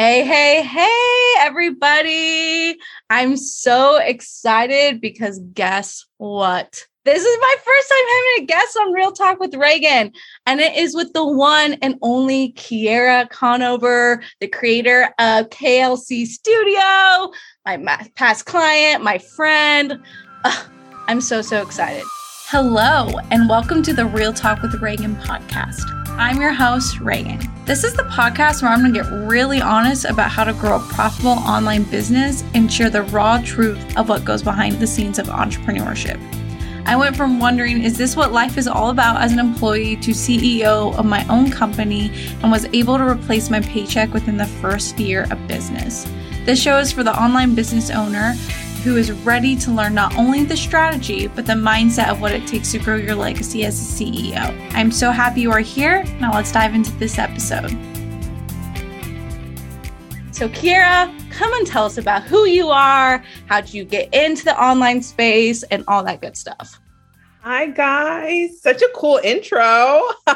Hey, hey, hey, everybody. I'm so excited because guess what? This is my first time having a guest on Real Talk with Reagan, and it is with the one and only Kiera Conover, the creator of KLC Studio, my past client, my friend. I'm so, so excited. Hello, and welcome to the Real Talk with Reagan podcast. I'm your host, Reagan. This is the podcast where I'm going to get really honest about how to grow a profitable online business and share the raw truth of what goes behind the scenes of entrepreneurship. I went from wondering, is this what life is all about as an employee, to CEO of my own company and was able to replace my paycheck within the first year of business. This show is for the online business owner who is ready to learn not only the strategy, but the mindset of what it takes to grow your legacy as a CEO. I'm so happy you are here. Now let's dive into this episode. So, Kiera, come and tell us about who you are, how did you get into the online space, and all that good stuff. Hi guys, such a cool intro.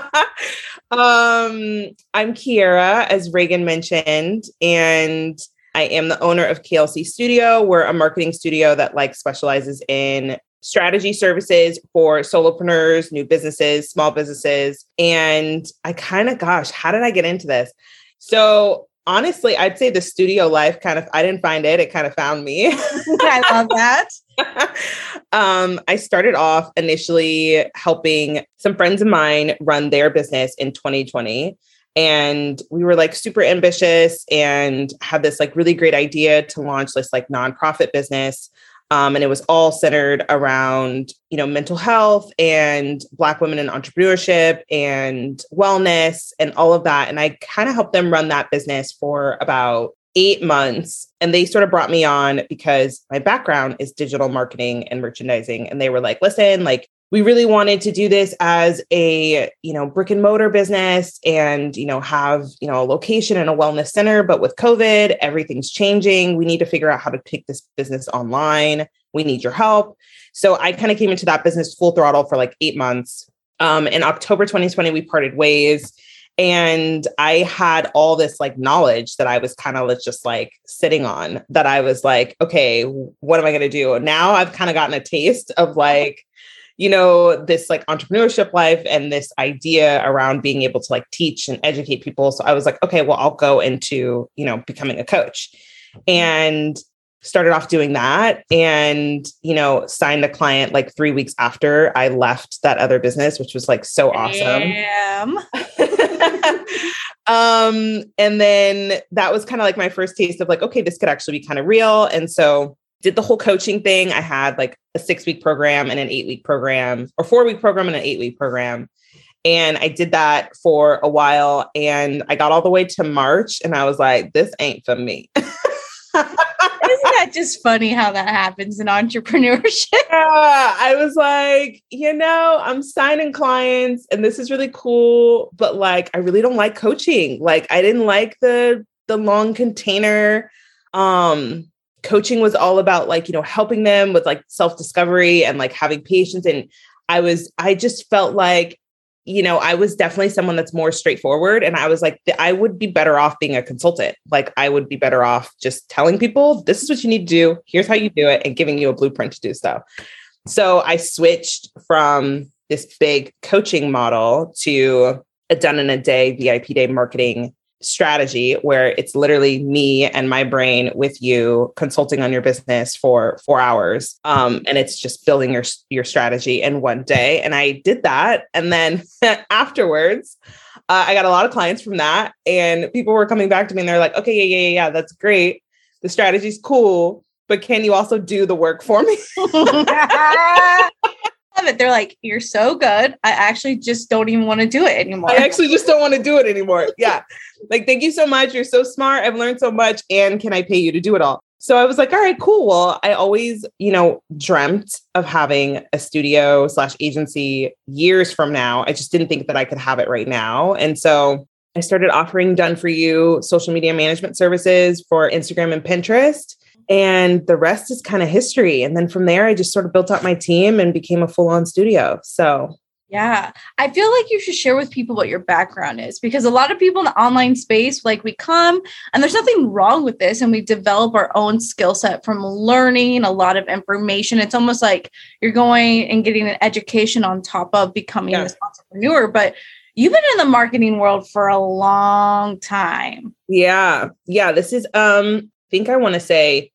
um, I'm Kiera, as Reagan mentioned, and I am the owner of KLC Studio. We're a marketing studio that like specializes in strategy services for solopreneurs, new businesses, small businesses. And I kind of, gosh, how did I get into this? So honestly, I'd say the studio life kind of, I didn't find it, it kind of found me. I love that. um, I started off initially helping some friends of mine run their business in 2020 and we were like super ambitious and had this like really great idea to launch this like nonprofit business um, and it was all centered around you know mental health and black women in entrepreneurship and wellness and all of that. And i kind of helped them run that business for about eight months. And they sort of brought me on because my background is digital marketing and merchandising. And they were like listen like we really wanted to do this as a you know brick and mortar business and you know have you know a location and a wellness center. But with covid everything's changing. We need to figure out how to take this business online. We need your help. So i kind of came into that business full throttle for like eight months. Um, in october 2020 we parted ways. And i had all this like knowledge that i was kind of just like sitting on that i was like okay what am i going to do? Now i've kind of gotten a taste of like you know, this like entrepreneurship life and this idea around being able to like teach and educate people. So I was like, okay, well, I'll go into, you know, becoming a coach. And started off doing that and you know signed a client like three weeks after i left that other business which was like so awesome um and then that was kind of like my first taste of like okay this could actually be kind of real and so did the whole coaching thing. I had like a six week program and an eight week program, or four week program and an eight week program. And I did that for a while and I got all the way to March and I was like, this ain't for me. Isn't that just funny how that happens in entrepreneurship? Yeah, I was like, you know, I'm signing clients and this is really cool, but like I really don't like coaching. Like I didn't like the the long container um coaching was all about like you know helping them with like self discovery and like having patience. And i was i just felt like you know i was definitely someone that's more straightforward. And i was like i would be better off being a consultant. Like i would be better off just telling people this is what you need to do. Here's how you do it and giving you a blueprint to do stuff so i switched from this big coaching model to a done in a day vip day marketing strategy where it's literally me and my brain with you consulting on your business for four hours um, and it's just building your your strategy in one day. And i did that. And then afterwards uh, i got a lot of clients from that. And people were coming back to me and they're like okay yeah yeah yeah yeah. that's great. The strategy's cool but can you also do the work for me love it. They're like, you're so good. I actually just don't even want to do it anymore. I actually just don't want to do it anymore. Yeah. like, thank you so much. You're so smart. I've learned so much. And can I pay you to do it all? So I was like, all right, cool. Well, I always, you know, dreamt of having a studio slash agency years from now. I just didn't think that I could have it right now. And so I started offering done for you social media management services for Instagram and Pinterest and the rest is kind of history and then from there i just sort of built up my team and became a full-on studio so Yeah. I feel like you should share with people what your background is because a lot of people in the online space, like we come and there's nothing wrong with this. And we develop our own skill set from learning a lot of information. It's almost like you're going and getting an education on top of becoming yeah. this entrepreneur. But you've been in the marketing world for a long time. Yeah. Yeah. This is um, I think I want to say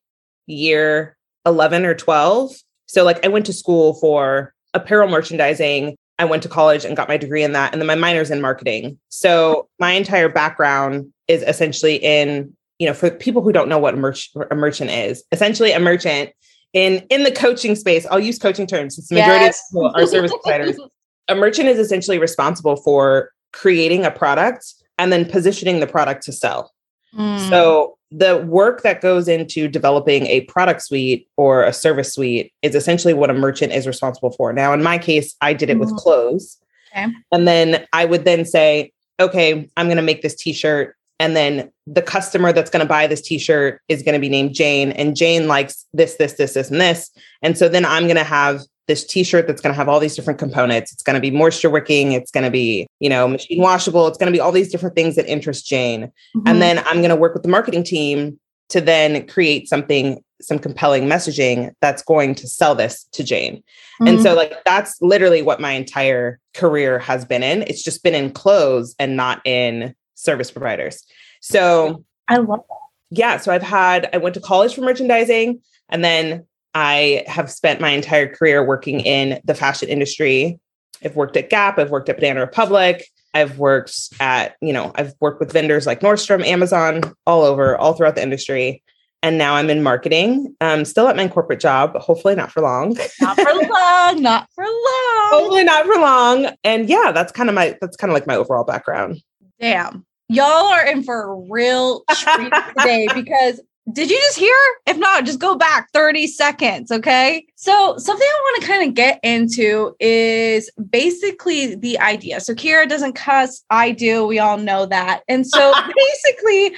year 11 or 12. So like I went to school for apparel merchandising I went to college and got my degree in that. And then my minor's in marketing. So my entire background is essentially in, you know, for people who don't know what a, merch, a merchant is, essentially a merchant in in the coaching space. I'll use coaching terms since the majority yes. of people are service providers. a merchant is essentially responsible for creating a product and then positioning the product to sell. Mm. So the work that goes into developing a product suite or a service suite is essentially what a merchant is responsible for. Now, in my case, I did it with mm-hmm. clothes. Okay. And then I would then say, okay, I'm going to make this t-shirt and then the customer that's going to buy this t-shirt is going to be named Jane and Jane likes this this this this and this. And so then I'm going to have this t-shirt that's going to have all these different components. It's going to be moisture wicking. It's going to be, you know, machine washable. It's going to be all these different things that interest Jane. Mm-hmm. And then I'm going to work with the marketing team to then create something, some compelling messaging that's going to sell this to Jane. Mm-hmm. And so like that's literally what my entire career has been in. It's just been in clothes and not in service providers. So I love that. Yeah. So I've had, I went to college for merchandising and then I have spent my entire career working in the fashion industry. I've worked at Gap, I've worked at Banana Republic, I've worked at, you know, I've worked with vendors like Nordstrom, Amazon, all over, all throughout the industry. And now I'm in marketing. I'm still at my corporate job, but hopefully not for long. not for long, not for long. Hopefully not for long. And yeah, that's kind of my that's kind of like my overall background. Damn. Y'all are in for a real treat today because did you just hear? If not, just go back 30 seconds. Okay. So, something I want to kind of get into is basically the idea. So, Kiera doesn't cuss. I do. We all know that. And so, basically,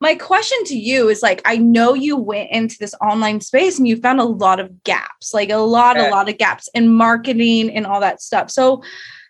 my question to you is like, I know you went into this online space and you found a lot of gaps, like a lot, a lot of gaps in marketing and all that stuff. So,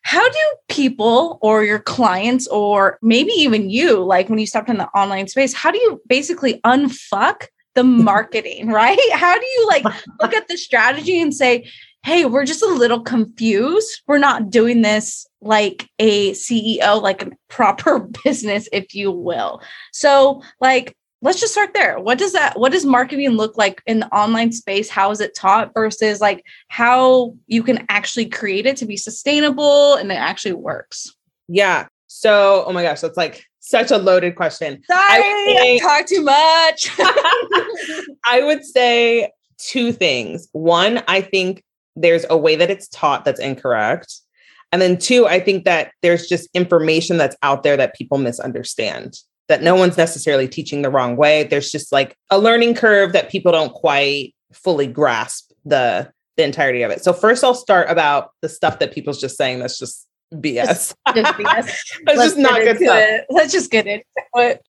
how do people or your clients, or maybe even you, like when you stepped in the online space, how do you basically unfuck the marketing, right? How do you like look at the strategy and say, hey, we're just a little confused. We're not doing this like a CEO, like a proper business, if you will. So, like, let's just start there. What does that what does marketing look like in the online space? How is it taught versus like how you can actually create it to be sustainable and it actually works? Yeah. So, oh my gosh, that's like such a loaded question. Sorry, I, say, I talk too much. I would say two things. One, I think there's a way that it's taught that's incorrect. And then two, I think that there's just information that's out there that people misunderstand that no one's necessarily teaching the wrong way. There's just like a learning curve that people don't quite fully grasp the the entirety of it. So first I'll start about the stuff that people's just saying that's just BS. Just, just BS. just not good stuff. It. Let's just get it.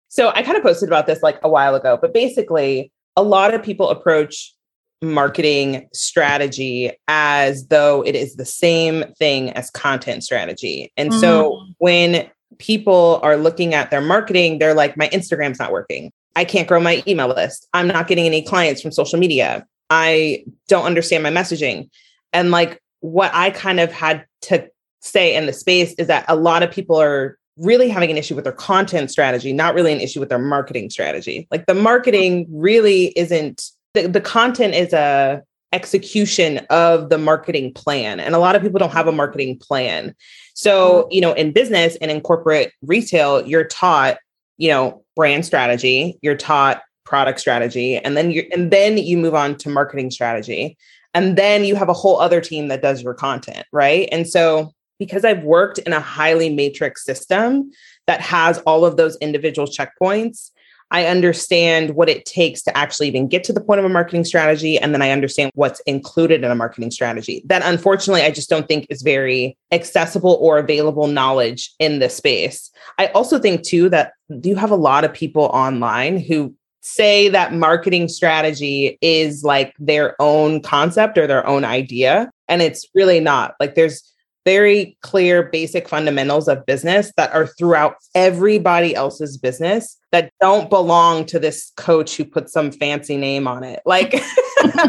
So I kind of posted about this like a while ago, but basically a lot of people approach marketing strategy as though it is the same thing as content strategy. And mm. so when people are looking at their marketing, they're like, my Instagram's not working. I can't grow my email list. I'm not getting any clients from social media. I don't understand my messaging. And like what I kind of had to say in the space is that a lot of people are really having an issue with their content strategy, not really an issue with their marketing strategy. Like the marketing really isn't the, the content is a execution of the marketing plan. And a lot of people don't have a marketing plan. So, mm-hmm. you know, in business and in corporate retail, you're taught, you know, brand strategy, you're taught product strategy, and then you and then you move on to marketing strategy. And then you have a whole other team that does your content, right? And so because I've worked in a highly matrix system that has all of those individual checkpoints, I understand what it takes to actually even get to the point of a marketing strategy. And then I understand what's included in a marketing strategy. That unfortunately, I just don't think is very accessible or available knowledge in this space. I also think, too, that you have a lot of people online who say that marketing strategy is like their own concept or their own idea. And it's really not. Like there's very clear basic fundamentals of business that are throughout everybody else's business that don't belong to this coach who put some fancy name on it. Like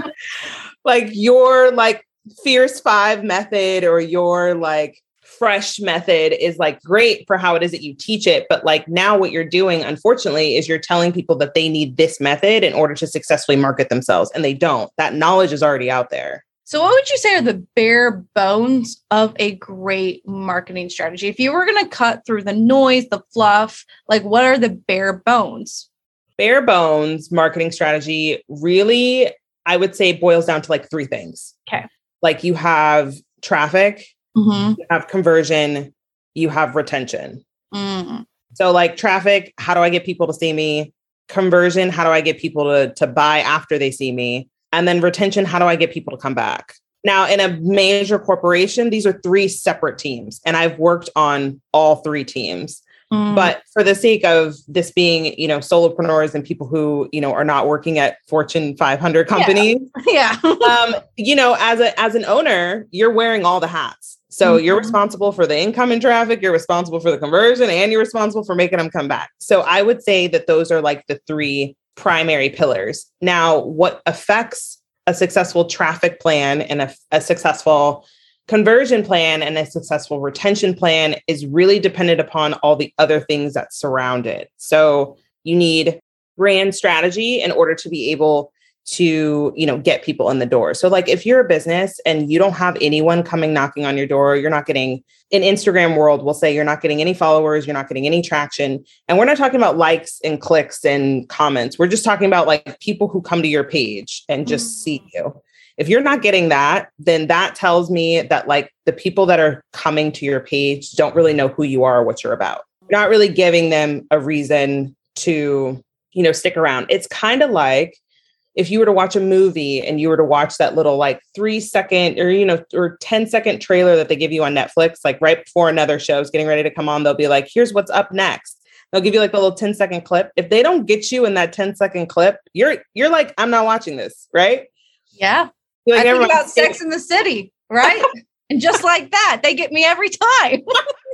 like your like fierce 5 method or your like fresh method is like great for how it is that you teach it but like now what you're doing unfortunately is you're telling people that they need this method in order to successfully market themselves and they don't that knowledge is already out there so, what would you say are the bare bones of a great marketing strategy? If you were going to cut through the noise, the fluff, like what are the bare bones? Bare bones marketing strategy really, I would say, boils down to like three things. Okay. Like you have traffic, mm-hmm. you have conversion, you have retention. Mm. So, like traffic, how do I get people to see me? Conversion, how do I get people to, to buy after they see me? And then retention, how do I get people to come back? Now, in a major corporation, these are three separate teams, and I've worked on all three teams. Mm. But for the sake of this being, you know, solopreneurs and people who, you know, are not working at Fortune 500 companies, yeah, yeah. um, you know, as a as an owner, you're wearing all the hats. So mm-hmm. you're responsible for the income and traffic, you're responsible for the conversion, and you're responsible for making them come back. So I would say that those are like the three primary pillars. Now, what affects a successful traffic plan and a, a, successful conversion plan and a successful retention plan is really dependent upon all the other things that surround it. So, you need brand strategy in order to be able to you know get people in the door. So like if you're a business and you don't have anyone coming knocking on your door you're not getting in instagram world we'll say you're not getting any followers you're not getting any traction. And we're not talking about likes and clicks and comments. We're just talking about like people who come to your page and just mm-hmm. see you. If you're not getting that then that tells me that like the people that are coming to your page don't really know who you are or what you're about. You're not really giving them a reason to you know stick around. It's kind of like if you were to watch a movie and you were to watch that little like three second or you know or 10 second trailer that they give you on netflix like right before another show is getting ready to come on they'll be like here's what's up next. They'll give you like a little 10 second clip. If they don't get you in that 10 second clip you're you're like i'm not watching this right? Yeah. Like, I think about sex in the city right? And just like that they get me every time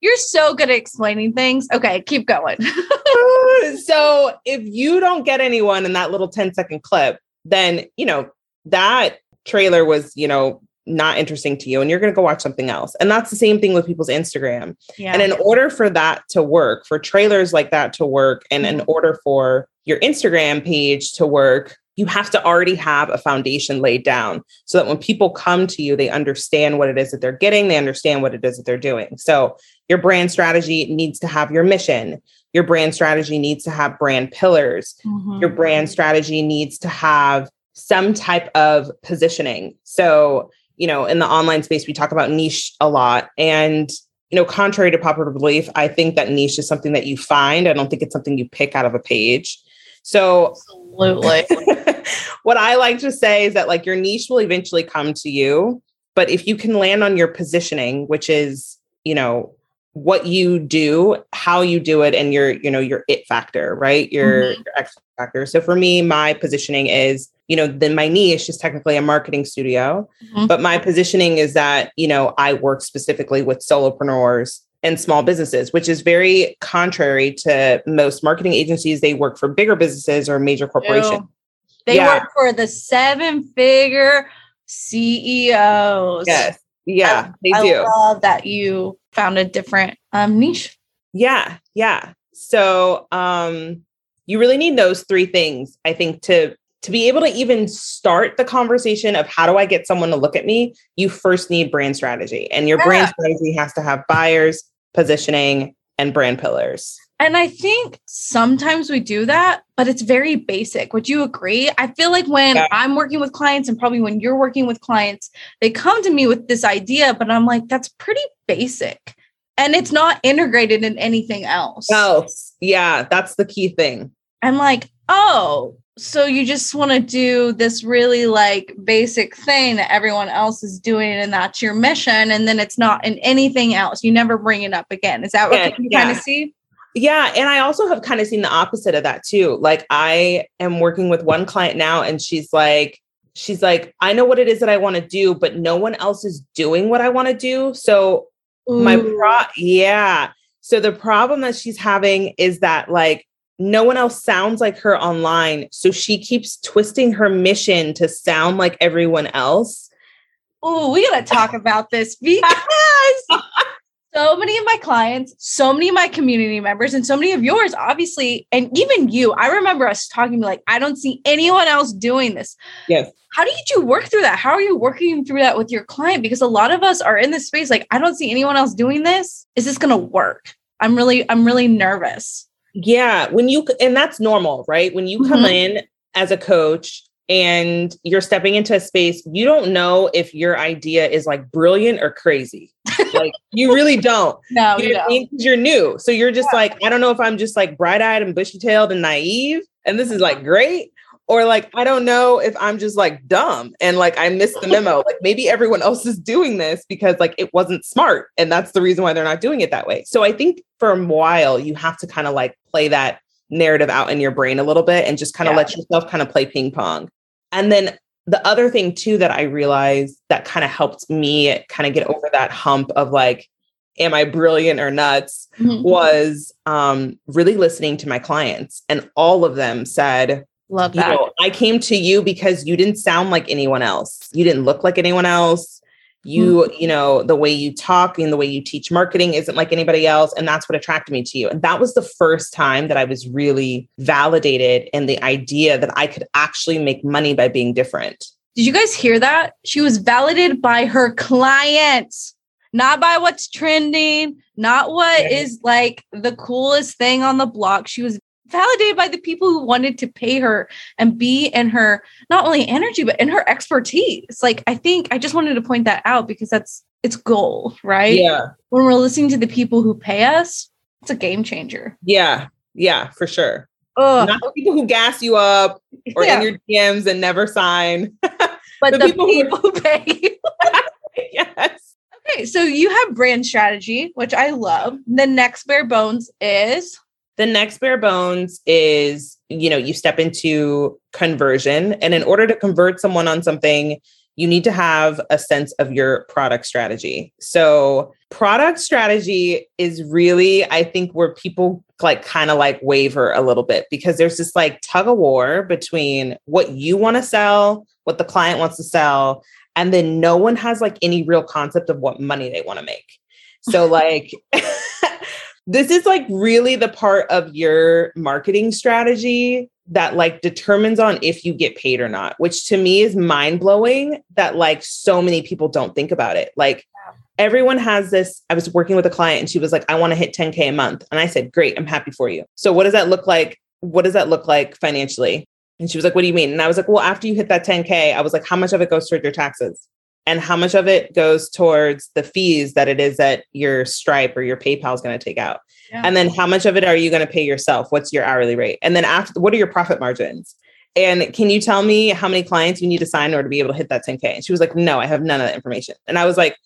You're so good at explaining things. Okay, keep going. so if you don't get anyone in that little 10 second clip, then, you know, that trailer was, you know, not interesting to you and you're going to go watch something else. And that's the same thing with people's Instagram. Yeah. And in order for that to work, for trailers like that to work, and in mm-hmm. order for your Instagram page to work, you have to already have a foundation laid down so that when people come to you, they understand what it is that they're getting, they understand what it is that they're doing. So, your brand strategy needs to have your mission. Your brand strategy needs to have brand pillars. Mm-hmm. Your brand strategy needs to have some type of positioning. So, you know, in the online space, we talk about niche a lot. And, you know, contrary to popular belief, I think that niche is something that you find. I don't think it's something you pick out of a page. So, absolutely. what I like to say is that like your niche will eventually come to you, but if you can land on your positioning, which is, you know, what you do, how you do it, and your, you know, your it factor, right? Your, mm-hmm. your X factor. So for me, my positioning is, you know, then my niche is technically a marketing studio, mm-hmm. but my positioning is that, you know, I work specifically with solopreneurs and small businesses, which is very contrary to most marketing agencies. They work for bigger businesses or major corporations. They yeah. work for the seven figure CEOs. Yes. Yeah, they I do. I love that you found a different um, niche. Yeah. Yeah. So um, you really need those three things, I think, to to be able to even start the conversation of how do I get someone to look at me, you first need brand strategy. And your yeah. brand strategy has to have buyers, positioning, and brand pillars. And I think sometimes we do that, but it's very basic. Would you agree? I feel like when yeah. I'm working with clients and probably when you're working with clients, they come to me with this idea, but I'm like, that's pretty basic. And it's not integrated in anything else. Else. Yeah, that's the key thing. I'm like, oh, so you just want to do this really like basic thing that everyone else is doing and that's your mission and then it's not in anything else you never bring it up again is that what yeah, you yeah. kind of see yeah and i also have kind of seen the opposite of that too like i am working with one client now and she's like she's like, I know what it is that I want to do, but no one else is doing what I want to do. So Ooh. my mm. pro yeah. So the problem that she's having is that like no one else sounds like her online. So she keeps twisting her mission to sound like everyone else. Oh, we gotta talk about this because so many of my clients, so many of my community members, and so many of yours, obviously, and even you. I remember us talking like, I don't see anyone else doing this. Yes. How did you work through that? How are you working through that with your client? Because a lot of us are in this space, like, I don't see anyone else doing this. Is this gonna work? I'm really, I'm really nervous. Yeah. When you and that's normal, right? When you come mm-hmm. in as a coach and you're stepping into a space, you don't know if your idea is like brilliant or crazy. like you really don't. No, you know you you're new. So you're just yeah. like, I don't know if I'm just like bright-eyed and bushy-tailed and naive, and this is like great. Or like, I don't know if I'm just like dumb and like I missed the memo. like maybe everyone else is doing this because like it wasn't smart. And that's the reason why they're not doing it that way. So I think for a while you have to kind of like play that narrative out in your brain a little bit and just kind of yeah. let yourself kind of play ping pong. And then the other thing too that I realized that kind of helped me kind of get over that hump of like, am I brilliant or nuts? Mm-hmm. Was um, really listening to my clients. And all of them said, Love that. You know, I came to you because you didn't sound like anyone else. You didn't look like anyone else you mm-hmm. you know the way you talk and the way you teach marketing isn't like anybody else and that's what attracted me to you. And that was the first time that i was really validated in the idea that i could actually make money by being different. Did you guys hear that? She was validated by her clients not by what's trending not what is like the coolest thing on the block. She was validated by the people who wanted to pay her and be in her not only energy but in her expertise. Like i think i just wanted to point that out because that's it's goal right? Yeah. When we're listening to the people who pay us it's a game changer. Yeah. Yeah for sure. Ugh. not the people who gas you up or yeah. in your dms and never sign. But the, the people, people, who pay yes. Okay so you have brand strategy which i love. The next bare bones is the next bare bones is, you know, you step into conversion. And in order to convert someone on something, you need to have a sense of your product strategy. So, product strategy is really, I think, where people like kind of like waver a little bit because there's this like tug of war between what you want to sell, what the client wants to sell, and then no one has like any real concept of what money they want to make. So, like, this is like really the part of your marketing strategy that like determines on if you get paid or not, which to me is mind blowing that like so many people don't think about it. Like everyone has this. I was working with a client and she was like, I want to hit 10K a month. And I said, Great, I'm happy for you. So what does that look like? What does that look like financially? And she was like, What do you mean? And I was like, Well, after you hit that 10K, I was like, How much of it goes toward your taxes? And how much of it goes towards the fees that it is that your Stripe or your PayPal is going to take out. Yeah. And then how much of it are you going to pay yourself? What's your hourly rate? And then after, what are your profit margins? And can you tell me how many clients you need to sign in order to be able to hit that 10K? And she was like, no, I have none of that information. And I was like,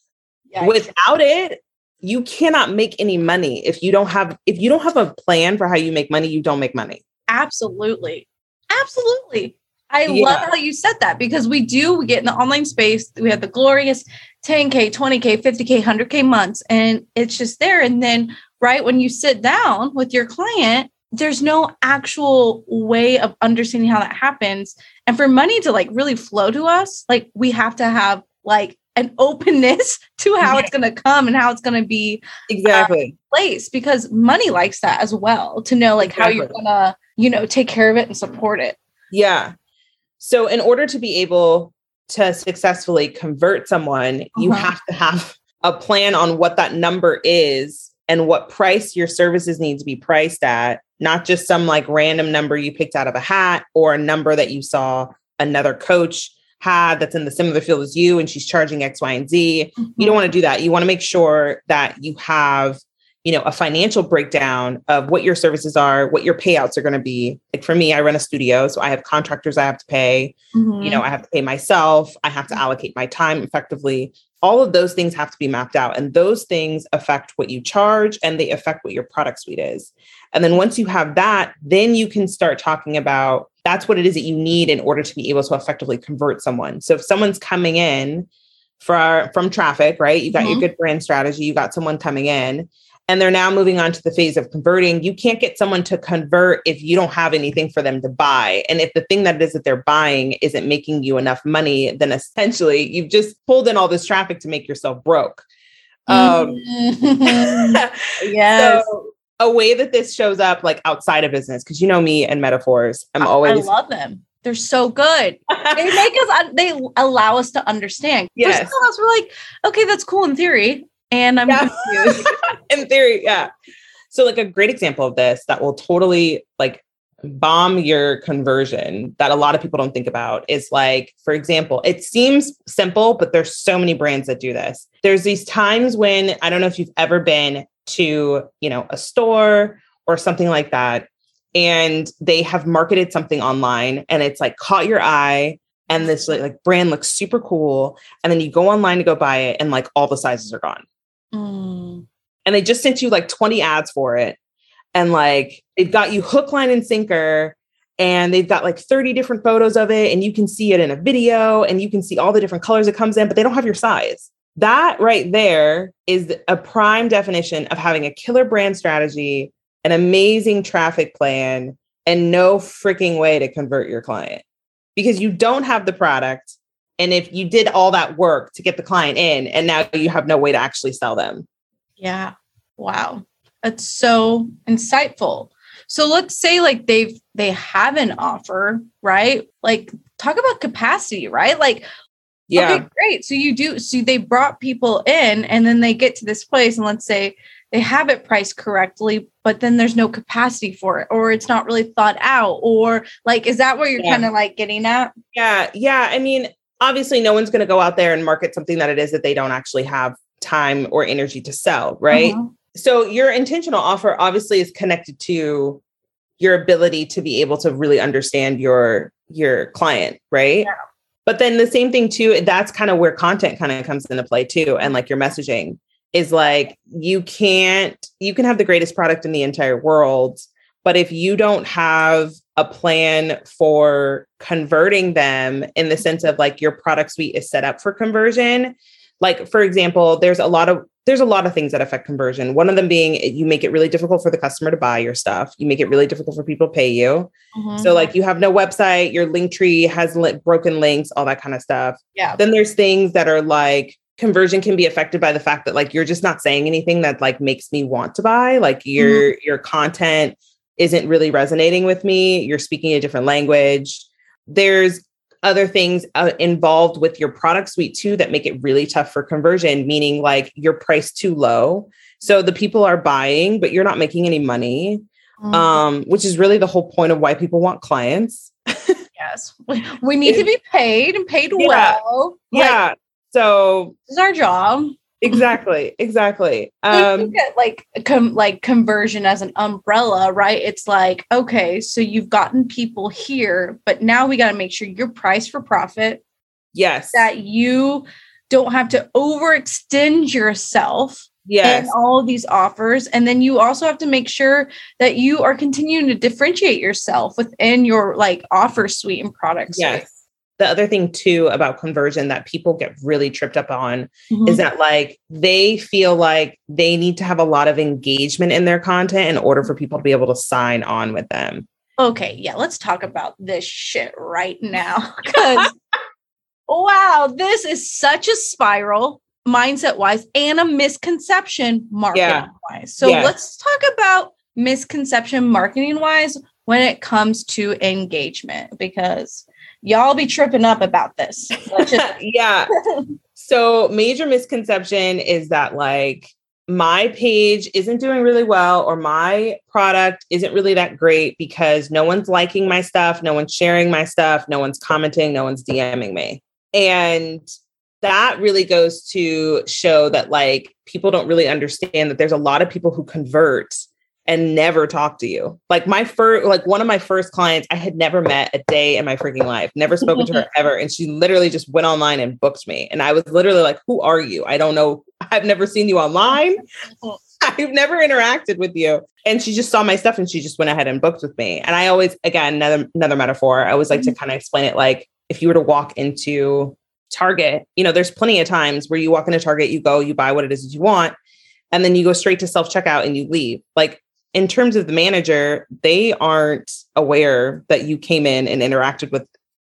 yeah, without it, you cannot make any money if you don't have if you don't have a plan for how you make money, you don't make money. Absolutely. Absolutely. I yeah. love how you said that because we do, we get in the online space, we have the glorious 10K, 20K, 50K, 100K months, and it's just there. And then, right when you sit down with your client, there's no actual way of understanding how that happens. And for money to like really flow to us, like we have to have like an openness to how it's going to come and how it's going to be exactly uh, place because money likes that as well to know like exactly. how you're going to, you know, take care of it and support it. Yeah. So, in order to be able to successfully convert someone, uh-huh. you have to have a plan on what that number is and what price your services need to be priced at, not just some like random number you picked out of a hat or a number that you saw another coach had that's in the similar field as you and she's charging X, Y, and Z. Mm-hmm. You don't want to do that. You want to make sure that you have you know a financial breakdown of what your services are what your payouts are going to be like for me i run a studio so i have contractors i have to pay mm-hmm. you know i have to pay myself i have to allocate my time effectively all of those things have to be mapped out and those things affect what you charge and they affect what your product suite is and then once you have that then you can start talking about that's what it is that you need in order to be able to effectively convert someone. So if someone's coming in for from traffic, right? You got mm-hmm. your good brand strategy, you got someone coming in and they're now moving on to the phase of converting. You can't get someone to convert if you don't have anything for them to buy. And if the thing that it is that they're buying isn't making you enough money, then essentially you've just pulled in all this traffic to make yourself broke. Um, yes. So a way that this shows up like outside of business, because you know me and metaphors, I'm always I love them. They're so good. they make us. They allow us to understand. Yes, us, we're like, okay, that's cool in theory, and I'm yeah. confused. in theory, yeah. So, like a great example of this that will totally like bomb your conversion that a lot of people don't think about is like, for example, it seems simple, but there's so many brands that do this. There's these times when I don't know if you've ever been to, you know, a store or something like that and they have marketed something online and it's like caught your eye and this like, like brand looks super cool and then you go online to go buy it and like all the sizes are gone. Mm. And they just sent you like 20 ads for it and like they've got you hook line and sinker and they've got like 30 different photos of it and you can see it in a video and you can see all the different colors it comes in but they don't have your size that right there is a prime definition of having a killer brand strategy, an amazing traffic plan, and no freaking way to convert your client because you don't have the product. And if you did all that work to get the client in, and now you have no way to actually sell them. Yeah. Wow. That's so insightful. So let's say like they've they have an offer, right? Like talk about capacity, right? Like yeah. Okay, great. So you do so they brought people in and then they get to this place and let's say they have it priced correctly, but then there's no capacity for it or it's not really thought out or like is that what you're yeah. kind of like getting at? Yeah. Yeah. I mean, obviously no one's going to go out there and market something that it is that they don't actually have time or energy to sell, right? Uh-huh. So your intentional offer obviously is connected to your ability to be able to really understand your your client, right? Yeah. But then the same thing too, that's kind of where content kind of comes into play too. And like your messaging is like, you can't, you can have the greatest product in the entire world. But if you don't have a plan for converting them in the sense of like your product suite is set up for conversion, like for example, there's a lot of there's a lot of things that affect conversion. One of them being you make it really difficult for the customer to buy your stuff. You make it really difficult for people to pay you. Mm-hmm. So like you have no website, your Linktree has li- broken links, all that kind of stuff. Yeah. Then there's things that are like conversion can be affected by the fact that like you're just not saying anything that like makes me want to buy. Like your mm-hmm. your content isn't really resonating with me. You're speaking a different language. There's other things uh, involved with your product suite too that make it really tough for conversion, meaning like your price too low. So the people are buying, but you're not making any money, mm-hmm. um, which is really the whole point of why people want clients. yes, we need to be paid and paid yeah. well. Like, yeah. So this is our job exactly exactly. Um like com- like conversion as an umbrella right? It's like okay so you've gotten people here but now we got to make sure you're priced for profit. Yes. That you don't have to overextend yourself yes. in all of these offers and then you also have to make sure that you are continuing to differentiate yourself within your like offer suite and products yes the other thing too about conversion that people get really tripped up on mm-hmm. is that like they feel like they need to have a lot of engagement in their content in order for people to be able to sign on with them. Okay, yeah, let's talk about this shit right now cuz wow, this is such a spiral mindset wise and a misconception marketing yeah. wise. So yes. let's talk about misconception marketing wise when it comes to engagement because y'all be tripping up about this. Just- yeah. so, major misconception is that like my page isn't doing really well or my product isn't really that great because no one's liking my stuff, no one's sharing my stuff, no one's commenting, no one's DMing me. And that really goes to show that like people don't really understand that there's a lot of people who convert and never talk to you. Like my first, like one of my first clients, I had never met a day in my freaking life, never spoken to her ever. And she literally just went online and booked me. And I was literally like, who are you? I don't know. I've never seen you online. I've never interacted with you. And she just saw my stuff and she just went ahead and booked with me. And I always, again, another another metaphor. I always like to mm-hmm. kind of explain it like if you were to walk into Target, you know, there's plenty of times where you walk into Target, you go, you buy what it is that you want, and then you go straight to self checkout and you leave. Like in terms of the manager, they aren't aware that you came in and interacted with,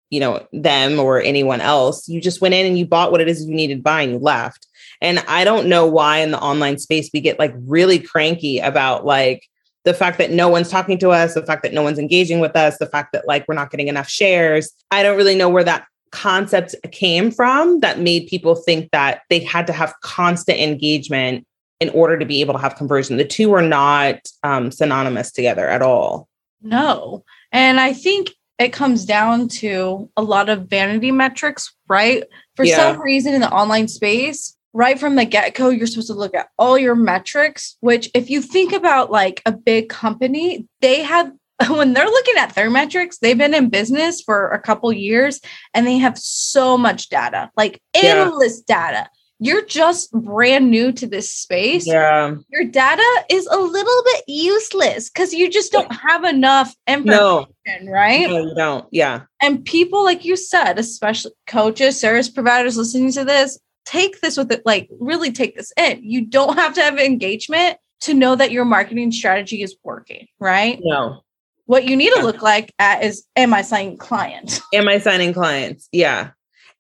you know, them or anyone else. You just went in and you bought what it is you needed to buy and you left. And I don't know why in the online space we get like really cranky about like the fact that no one's talking to us, the fact that no one's engaging with us, the fact that like we're not getting enough shares. I don't really know where that concept came from that made people think that they had to have constant engagement in order to be able to have conversion. The two are not um, synonymous together at all. No. And I think it comes down to a lot of vanity metrics, right? For yeah. some reason in the online space, right from the get go, you're supposed to look at all your metrics, which, if you think about like a big company, they have when they're looking at their metrics, they've been in business for a couple years and they have so much data, like endless yeah. data you're just brand new to this space. Yeah. Your data is a little bit useless because you just don't have enough information, no. right? No, you don't. Yeah. And people, like you said, especially coaches, service providers listening to this, take this with it, like really take this in. You don't have to have engagement to know that your marketing strategy is working, right? No. What you need to look like at is am I signing clients? Am I signing clients? Yeah.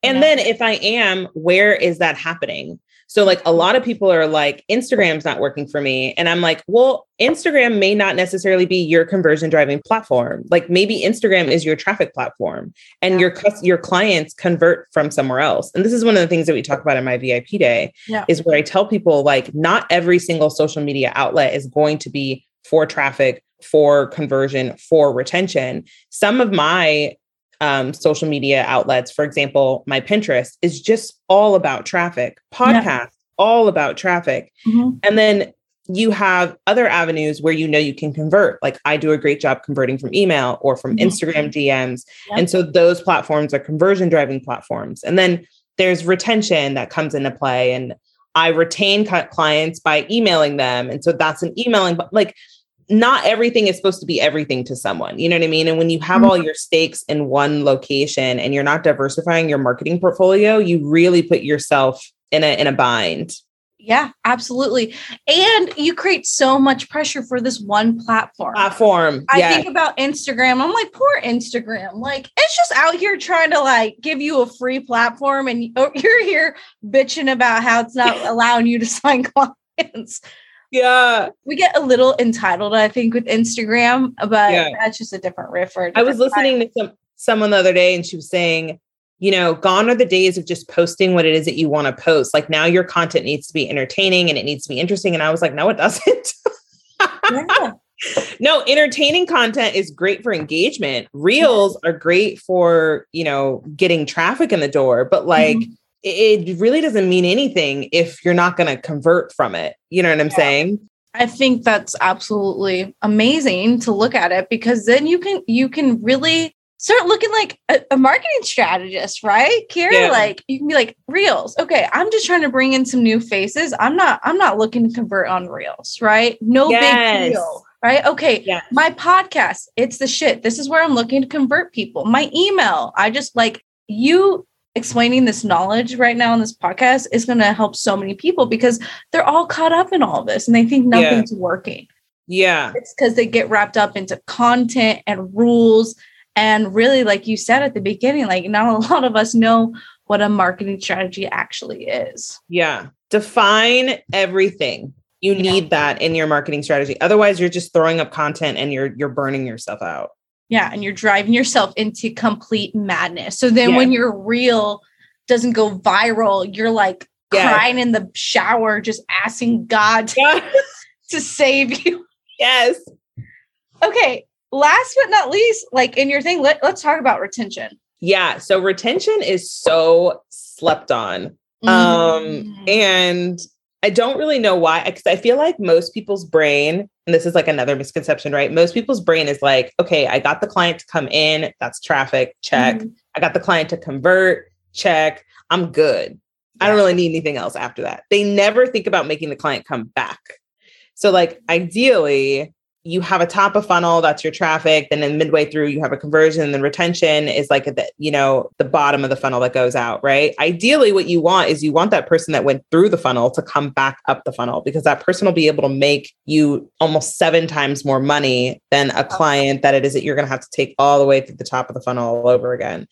And then if I am, where is that happening? So, like, a lot of people are like, Instagram's not working for me. And I'm like, well, Instagram may not necessarily be your conversion driving platform. Like, maybe Instagram is your traffic platform and yeah. your, your clients convert from somewhere else. And this is one of the things that we talk about in my VIP day yeah. is where I tell people, like, not every single social media outlet is going to be for traffic, for conversion, for retention. Some of my um, social media outlets, for example, my Pinterest is just all about traffic, podcast, yeah. all about traffic. Mm-hmm. And then you have other avenues where you know you can convert. Like I do a great job converting from email or from mm-hmm. Instagram DMs. And so those platforms are conversion driving platforms. And then there's retention that comes into play. And I retain clients by emailing them. And so that's an emailing, but like not everything is supposed to be everything to someone. You know what I mean? And when you have all mm-hmm. your stakes in one location and you're not diversifying your marketing portfolio, you really put yourself in a in a bind. Yeah, absolutely. And you create so much pressure for this one platform. Platform. I think about Instagram. I'm like, poor Instagram. Like, it's just out here trying to like give you a free platform, and you're here bitching about how it's not allowing you to sign clients yeah we get a little entitled i think with instagram but yeah. that's just a different riff or i was listening time. to some someone the other day and she was saying you know gone are the days of just posting what it is that you want to post like now your content needs to be entertaining and it needs to be interesting and i was like no it doesn't yeah. no entertaining content is great for engagement reels yeah. are great for you know getting traffic in the door but like mm-hmm it really doesn't mean anything if you're not going to convert from it. You know what I'm yeah. saying? I think that's absolutely amazing to look at it because then you can you can really start looking like a, a marketing strategist, right? Kiera, yeah. like you can be like reels. Okay, I'm just trying to bring in some new faces. I'm not I'm not looking to convert on reels, right? No yes. big deal. Right. Okay. Yes. My podcast, it's the shit. This is where I'm looking to convert people. My email, I just like you explaining this knowledge right now on this podcast is going to help so many people because they're all caught up in all this and they think nothing's yeah. working. Yeah. It's because they get wrapped up into content and rules. And really, like you said at the beginning, like not a lot of us know what a marketing strategy actually is. Yeah. Define everything. You yeah. need that in your marketing strategy. Otherwise, you're just throwing up content and you're you're burning yourself out. Yeah. And you're driving yourself into complete madness. So then yeah. when your reel doesn't go viral, you're like yeah. crying in the shower, just asking God to, yeah. to save you. Yes. Okay. Last but not least, like in your thing, let, let's talk about retention. Yeah. So retention is so slept on. Mm. Um, and I don't really know why, because I feel like most people's brain, and this is like another misconception, right? Most people's brain is like, okay, I got the client to come in, that's traffic, check. Mm-hmm. I got the client to convert, check. I'm good. Yeah. I don't really need anything else after that. They never think about making the client come back. So, like, ideally, you have a top of funnel that's your traffic then in midway through you have a conversion and then retention is like the you know the bottom of the funnel that goes out right? Ideally what you want is you want that person that went through the funnel to come back up the funnel because that person will be able to make you almost seven times more money than a client that it is that you're going to have to take all the way through the top of the funnel all over again.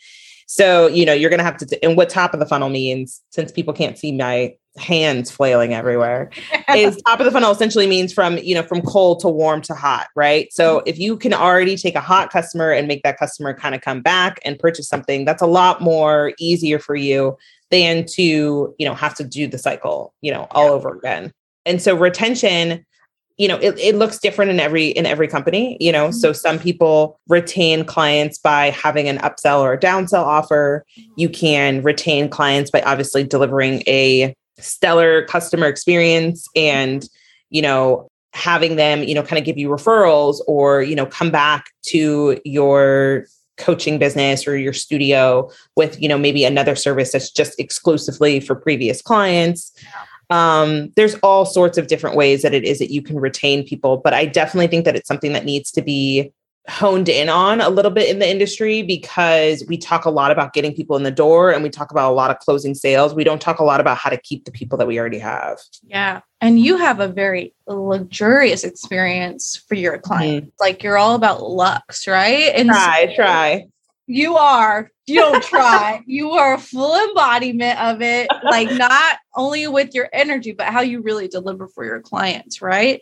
So you know you're going to have to and what top of the funnel means since people can't see my hands flailing everywhere is top of the funnel essentially means from you know from cold to warm to hot right so mm-hmm. if you can already take a hot customer and make that customer kind of come back and purchase something that's a lot more easier for you than to you know have to do the cycle you know all yeah. over again and so retention you know it, it looks different in every in every company you know mm-hmm. so some people retain clients by having an upsell or a downsell offer you can retain clients by obviously delivering a stellar customer experience and you know having them you know kind of give you referrals or you know come back to your coaching business or your studio with you know maybe another service that's just exclusively for previous clients. Um, there's all sorts of different ways that it is that you can retain people but i definitely think that it's something that needs to be honed in on a little bit in the industry because we talk a lot about getting people in the door and we talk about a lot of closing sales. We don't talk a lot about how to keep the people that we already have. Yeah. And you have a very luxurious experience for your clients. Mm-hmm. Like you're all about lux, right? And try, so try. You are. You don't try. you are a full embodiment of it. Like not only with your energy, but how you really deliver for your clients, right?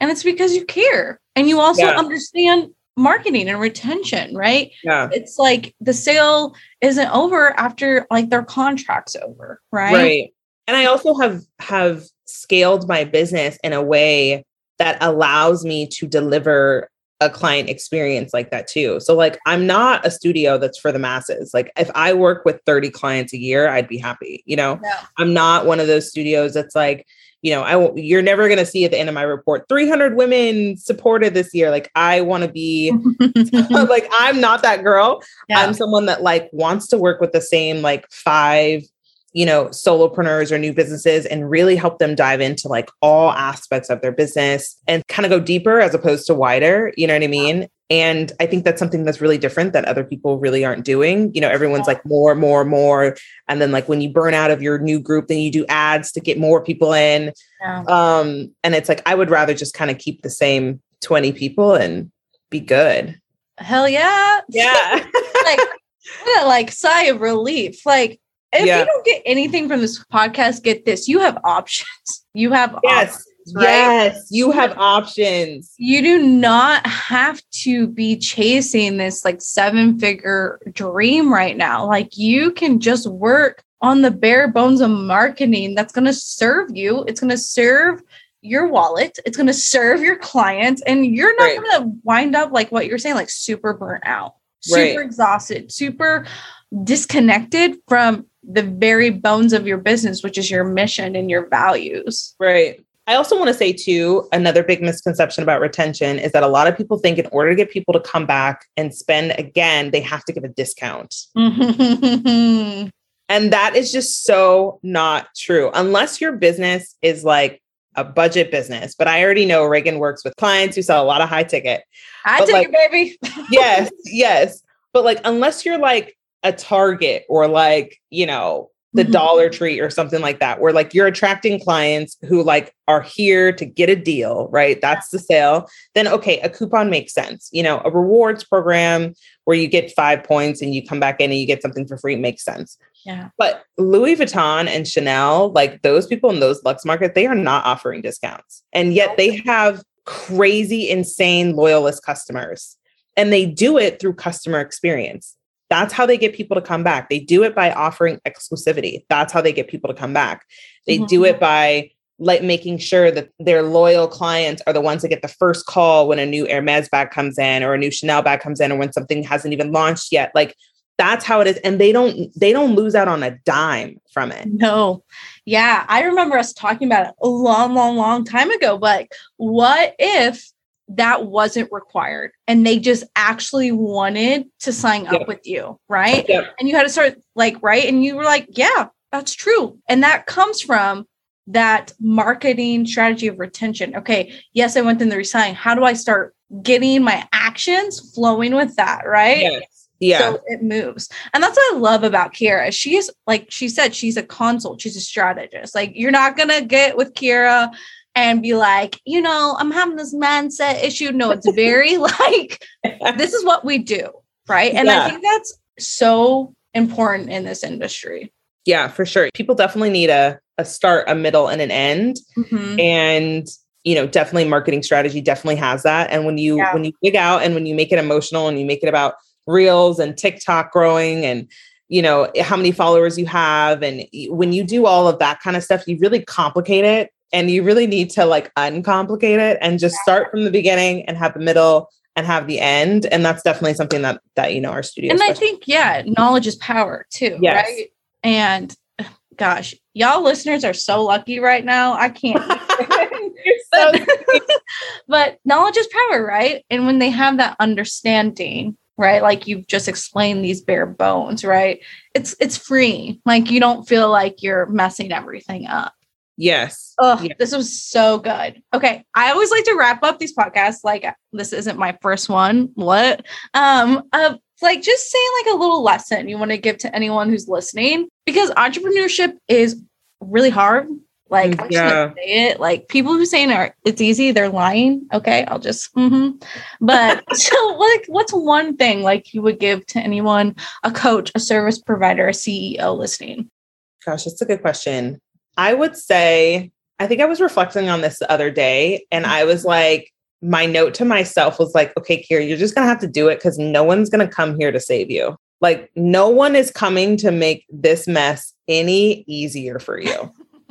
And it's because you care and you also yeah. understand marketing and retention, right? Yeah. It's like the sale isn't over after like their contract's over, right? Right. And I also have have scaled my business in a way that allows me to deliver a client experience like that too. So like I'm not a studio that's for the masses. Like if I work with 30 clients a year, I'd be happy, you know. No. I'm not one of those studios that's like you know, I you're never going to see at the end of my report 300 women supported this year. Like I want to be like I'm not that girl. Yeah. I'm someone that like wants to work with the same like five you know, solopreneurs or new businesses and really help them dive into like all aspects of their business and kind of go deeper as opposed to wider. You know what I mean? And I think that's something that's really different that other people really aren't doing. You know, everyone's like more, more, more. And then like when you burn out of your new group, then you do ads to get more people in. Yeah. Um, and it's like I would rather just kind of keep the same 20 people and be good. Hell yeah. Yeah. like what a like sigh of relief. Like if yeah. you don't get anything from this podcast, get this. You have options. You have yes. options right? Yes, you have options. You do not have to be chasing this like seven figure dream right now. Like you can just work on the bare bones of marketing that's going to serve you. It's going to serve your wallet. It's going to serve your clients and you're not right. going to wind up like what you're saying like super burnt out, super right. exhausted, super disconnected from the very bones of your business, which is your mission and your values. Right. I also want to say, too, another big misconception about retention is that a lot of people think in order to get people to come back and spend again, they have to give a discount. and that is just so not true. Unless your business is like a budget business, but I already know Reagan works with clients who sell a lot of high ticket. High ticket, like, baby. yes, yes. But like, unless you're like a Target or like, you know, the mm-hmm. Dollar Tree or something like that, where like you're attracting clients who like are here to get a deal, right? That's the sale. Then, okay, a coupon makes sense. You know, a rewards program where you get five points and you come back in and you get something for free makes sense. Yeah. But Louis Vuitton and Chanel, like those people in those Lux market, they are not offering discounts. And yet they have crazy, insane loyalist customers. And they do it through customer experience. That's how they get people to come back. They do it by offering exclusivity. That's how they get people to come back. They mm-hmm. do it by like making sure that their loyal clients are the ones that get the first call when a new Hermes bag comes in or a new Chanel bag comes in or when something hasn't even launched yet. Like that's how it is and they don't they don't lose out on a dime from it no yeah i remember us talking about it a long long long time ago but what if that wasn't required and they just actually wanted to sign up with you right and you had to start like right and you were like yeah that's true and that comes from that marketing strategy of retention okay yes i went in the resign how do i start getting my actions flowing with that right yes. Yeah. So it moves. And that's what I love about Kiera. She's like she said, she's a consult, she's a strategist. Like you're not gonna get with Kiera and be like, you know, I'm having this mindset issue. No, it's very like this is what we do. Right. And yeah. I think that's so important in this industry. Yeah, for sure. People definitely need a, a start, a middle, and an end. Mm-hmm. And you know, definitely marketing strategy definitely has that. And when you yeah. when you dig out and when you make it emotional and you make it about reels and TikTok growing and you know how many followers you have and when you do all of that kind of stuff you really complicate it and you really need to like uncomplicate it and just start from the beginning and have the middle and have the end and that's definitely something that that you know our studio and i think yeah knowledge is power too yes. right? And gosh y'all listeners are so lucky right now i can't but, but knowledge is power right? And when they have that understanding right like you've just explained these bare bones right? It's it's free like you don't feel like you're messing everything up yes oh yes. this was so good okay i always like to wrap up these podcasts like this isn't my first one what um of like just saying like a little lesson you want to give to anyone who's listening because entrepreneurship is really hard like, mm, yeah. say it. Like people who saying are it's easy, they're lying. Okay, I'll just. Mm-hmm. But so, like, what's one thing like you would give to anyone, a coach, a service provider, a CEO listening? Gosh, that's a good question. I would say I think I was reflecting on this the other day, and I was like, my note to myself was like, okay, Kiera, you're just gonna have to do it because no one's gonna come here to save you. Like, no one is coming to make this mess any easier for you.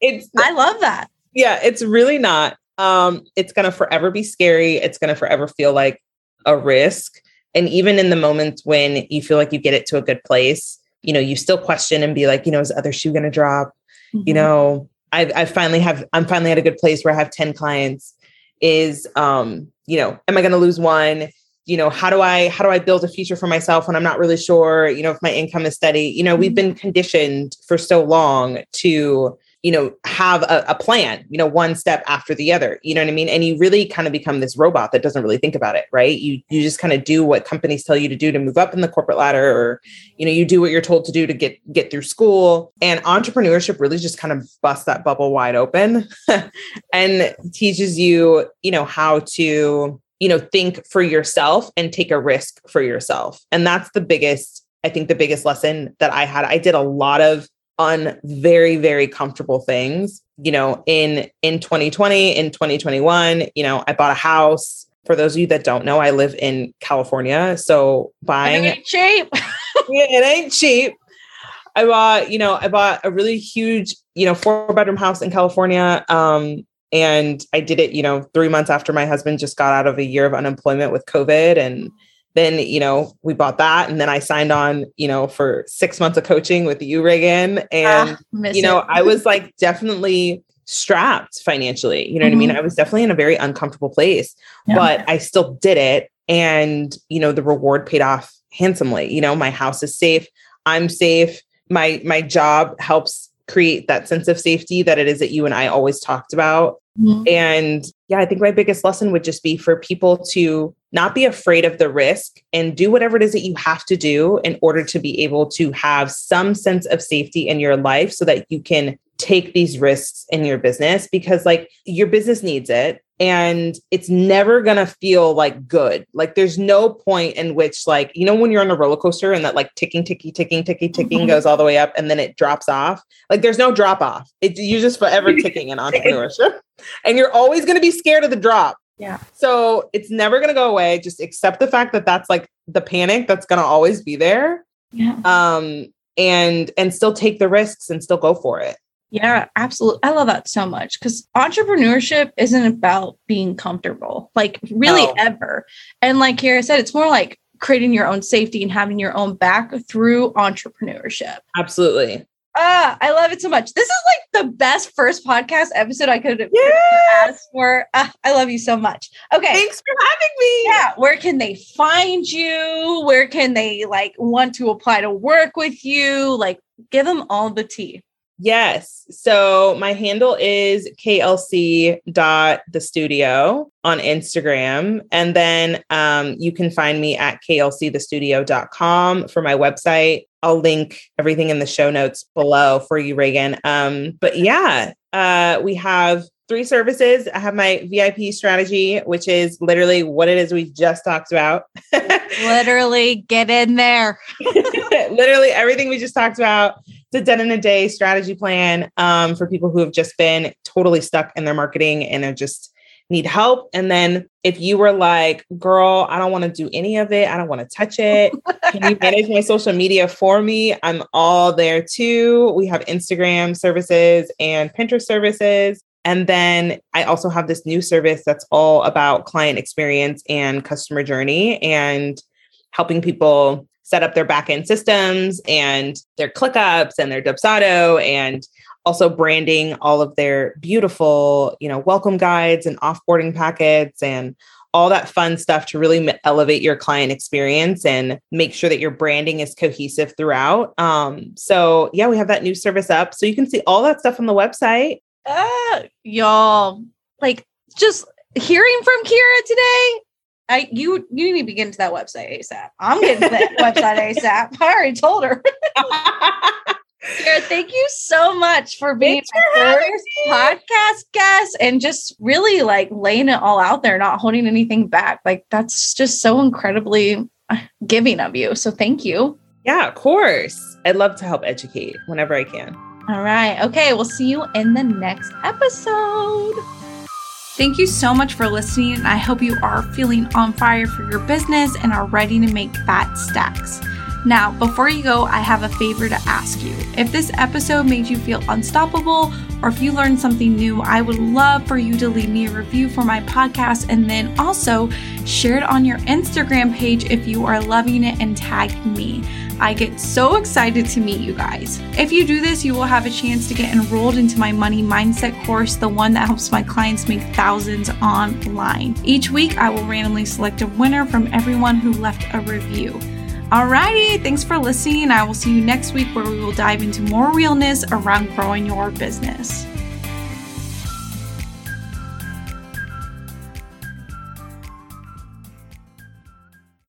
it's I love that. Yeah, it's really not. Um, it's gonna forever be scary. It's gonna forever feel like a risk. And even in the moments when you feel like you get it to a good place, you know, you still question and be like, you know, is the other shoe gonna drop? Mm-hmm. You know, I I finally have I'm finally at a good place where I have 10 clients. Is um, you know, am I gonna lose one? you know how do i how do i build a future for myself when i'm not really sure you know if my income is steady you know we've mm-hmm. been conditioned for so long to you know have a, a, plan you know one step after the other you know what i mean and you really kind of become this robot that doesn't really think about it right you you just kind of do what companies tell you to do to move up in the corporate ladder or you know you do what you're told to do to get get through school and entrepreneurship really just kind of busts that bubble wide open and teaches you you know how to you know, think for yourself and take a risk for yourself. And that's the biggest, I think the biggest lesson that I had. I did a lot of on very very comfortable things you know in in 2020 in 2021 you know i bought a house. For those of you that don't know i live in california. So buying it ain't cheap. Yeah, it ain't cheap. I bought you know i bought a really huge you know four bedroom house in california um and I did it, you know, three months after my husband just got out of a year of unemployment with COVID. And then, you know, we bought that. And then I signed on, you know, for six months of coaching with you, Reagan. And, ah, you know, I was like definitely strapped financially. You know mm-hmm. what I mean? Mm-hmm. I was definitely in a very uncomfortable place, yeah. but I still did it. And, you know, the reward paid off handsomely. You know, my house is safe. I'm safe. My my job helps create that sense of safety that it is that you and I always talked about. Mm-hmm. And yeah, I think my biggest lesson would just be for people to not be afraid of the risk and do whatever it is that you have to do in order to be able to have some sense of safety in your life so that you can take these risks in your business because like your business needs it and it's never going to feel like good. Like there's no point in which like you know when you're on a roller coaster and that like ticking ticking ticking ticking ticking mm-hmm. goes all the way up and then it drops off. Like there's no drop off. it, you're just forever ticking in entrepreneurship. And you're always going to be scared of the drop. Yeah. So it's never going to go away. Just accept the fact that that's like the panic that's going to always be there. Yeah. Um and and still take the risks and still go for it. Yeah, absolutely. I love that so much because entrepreneurship isn't about being comfortable, like really ever. And like Kiera said, it's more like creating your own safety and having your own back through entrepreneurship. Absolutely. Ah, I love it so much. This is like the best first podcast episode I could have asked for. Ah, I love you so much. Okay. Thanks for having me. Yeah. Where can they find you? Where can they like want to apply to work with you? Like give them all the tea. Yes. So my handle is klc dot the studio on Instagram. And then um, you can find me at klcthestudio.com for my website. I'll link everything in the show notes below for you, Reagan. Um, but yeah, uh, we have three services. I have my VIP strategy, which is literally what it is we just talked about. literally get in there. literally everything we just talked about the done in a day strategy plan um, for people who have just been totally stuck in their marketing and are just need help. And then if you were like, girl, I don't want to do any of it, I don't want to touch it. Can you manage my social media for me? I'm all there too. We have Instagram services and Pinterest services. And then I also have this new service that's all about client experience and customer journey and helping people set up their backend systems and their ClickUps and their Dubsado and also branding all of their beautiful, you know, welcome guides and offboarding packets and all that fun stuff to really elevate your client experience and make sure that your branding is cohesive throughout. Um, so yeah, we have that new service up. So you can see all that stuff on the website. Uh, y'all, like just hearing from Kiera today, I you you need to get into that website ASAP. I'm getting to that website ASAP. I already told her. Kiera, thank you so much for being my first podcast guest and just really like laying it all out there, not holding anything back. Like that's just so incredibly uh, giving of you. So thank you. Yeah, of course. I'd love to help educate whenever I can. All right. Okay. We'll see you in the next episode. Thank you so much for listening. And I hope you are feeling on fire for your business and are ready to make fat stacks. Now, before you go, I have a favor to ask you. If this episode made you feel unstoppable, or if you learned something new, I would love for you to leave me a review for my podcast and then also share it on your Instagram page if you are loving it and tag me. I get so excited to meet you guys. If you do this, you will have a chance to get enrolled into my money mindset course, the one that helps my clients make thousands online. Each week, I will randomly select a winner from everyone who left a review. Alrighty, thanks for listening. I will see you next week where we will dive into more realness around growing your business.